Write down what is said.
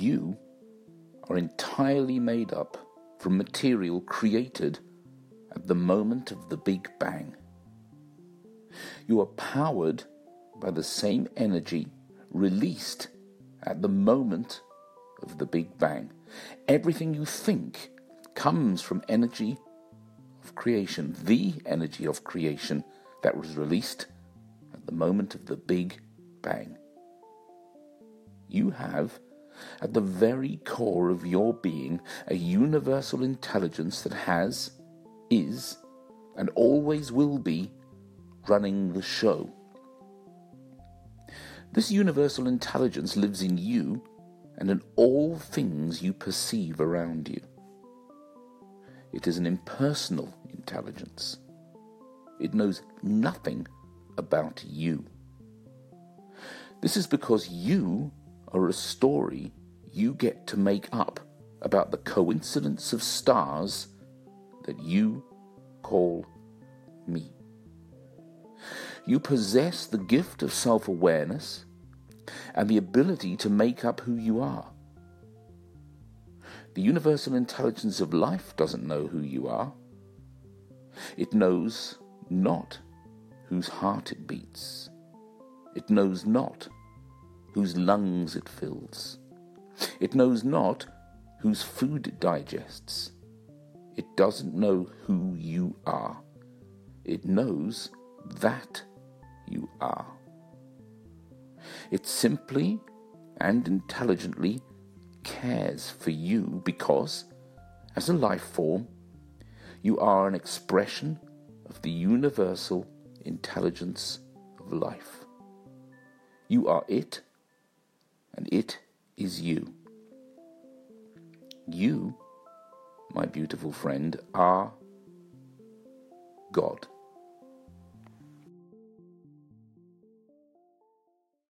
you are entirely made up from material created at the moment of the Big Bang. You are powered by the same energy released at the moment of the Big Bang. Everything you think comes from energy of creation, the energy of creation that was released at the moment of the Big Bang. You have, at the very core of your being, a universal intelligence that has, is, and always will be running the show. This universal intelligence lives in you and in all things you perceive around you. It is an impersonal intelligence. It knows nothing about you. This is because you are a story you get to make up about the coincidence of stars that you call me. You possess the gift of self awareness and the ability to make up who you are. The universal intelligence of life doesn't know who you are. It knows not whose heart it beats. It knows not whose lungs it fills. It knows not whose food it digests. It doesn't know who you are. It knows that you are. It simply and intelligently cares for you because, as a life form, you are an expression of the universal intelligence of life. You are it, and it is you. You, my beautiful friend, are God.